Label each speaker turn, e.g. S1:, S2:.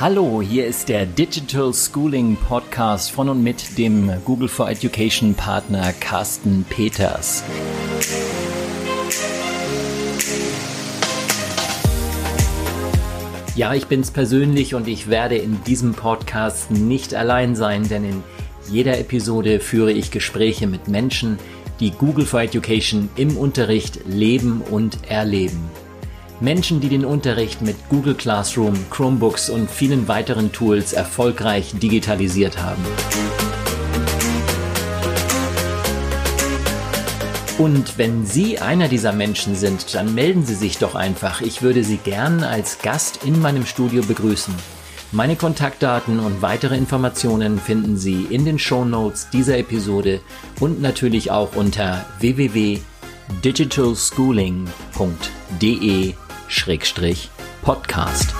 S1: Hallo, hier ist der Digital Schooling Podcast von und mit dem Google for Education Partner Carsten Peters. Ja, ich bin's persönlich und ich werde in diesem Podcast nicht allein sein, denn in jeder Episode führe ich Gespräche mit Menschen, die Google for Education im Unterricht leben und erleben. Menschen, die den Unterricht mit Google Classroom, Chromebooks und vielen weiteren Tools erfolgreich digitalisiert haben. Und wenn Sie einer dieser Menschen sind, dann melden Sie sich doch einfach. Ich würde Sie gern als Gast in meinem Studio begrüßen. Meine Kontaktdaten und weitere Informationen finden Sie in den Show Notes dieser Episode und natürlich auch unter www.digitalschooling.de Schrägstrich Podcast.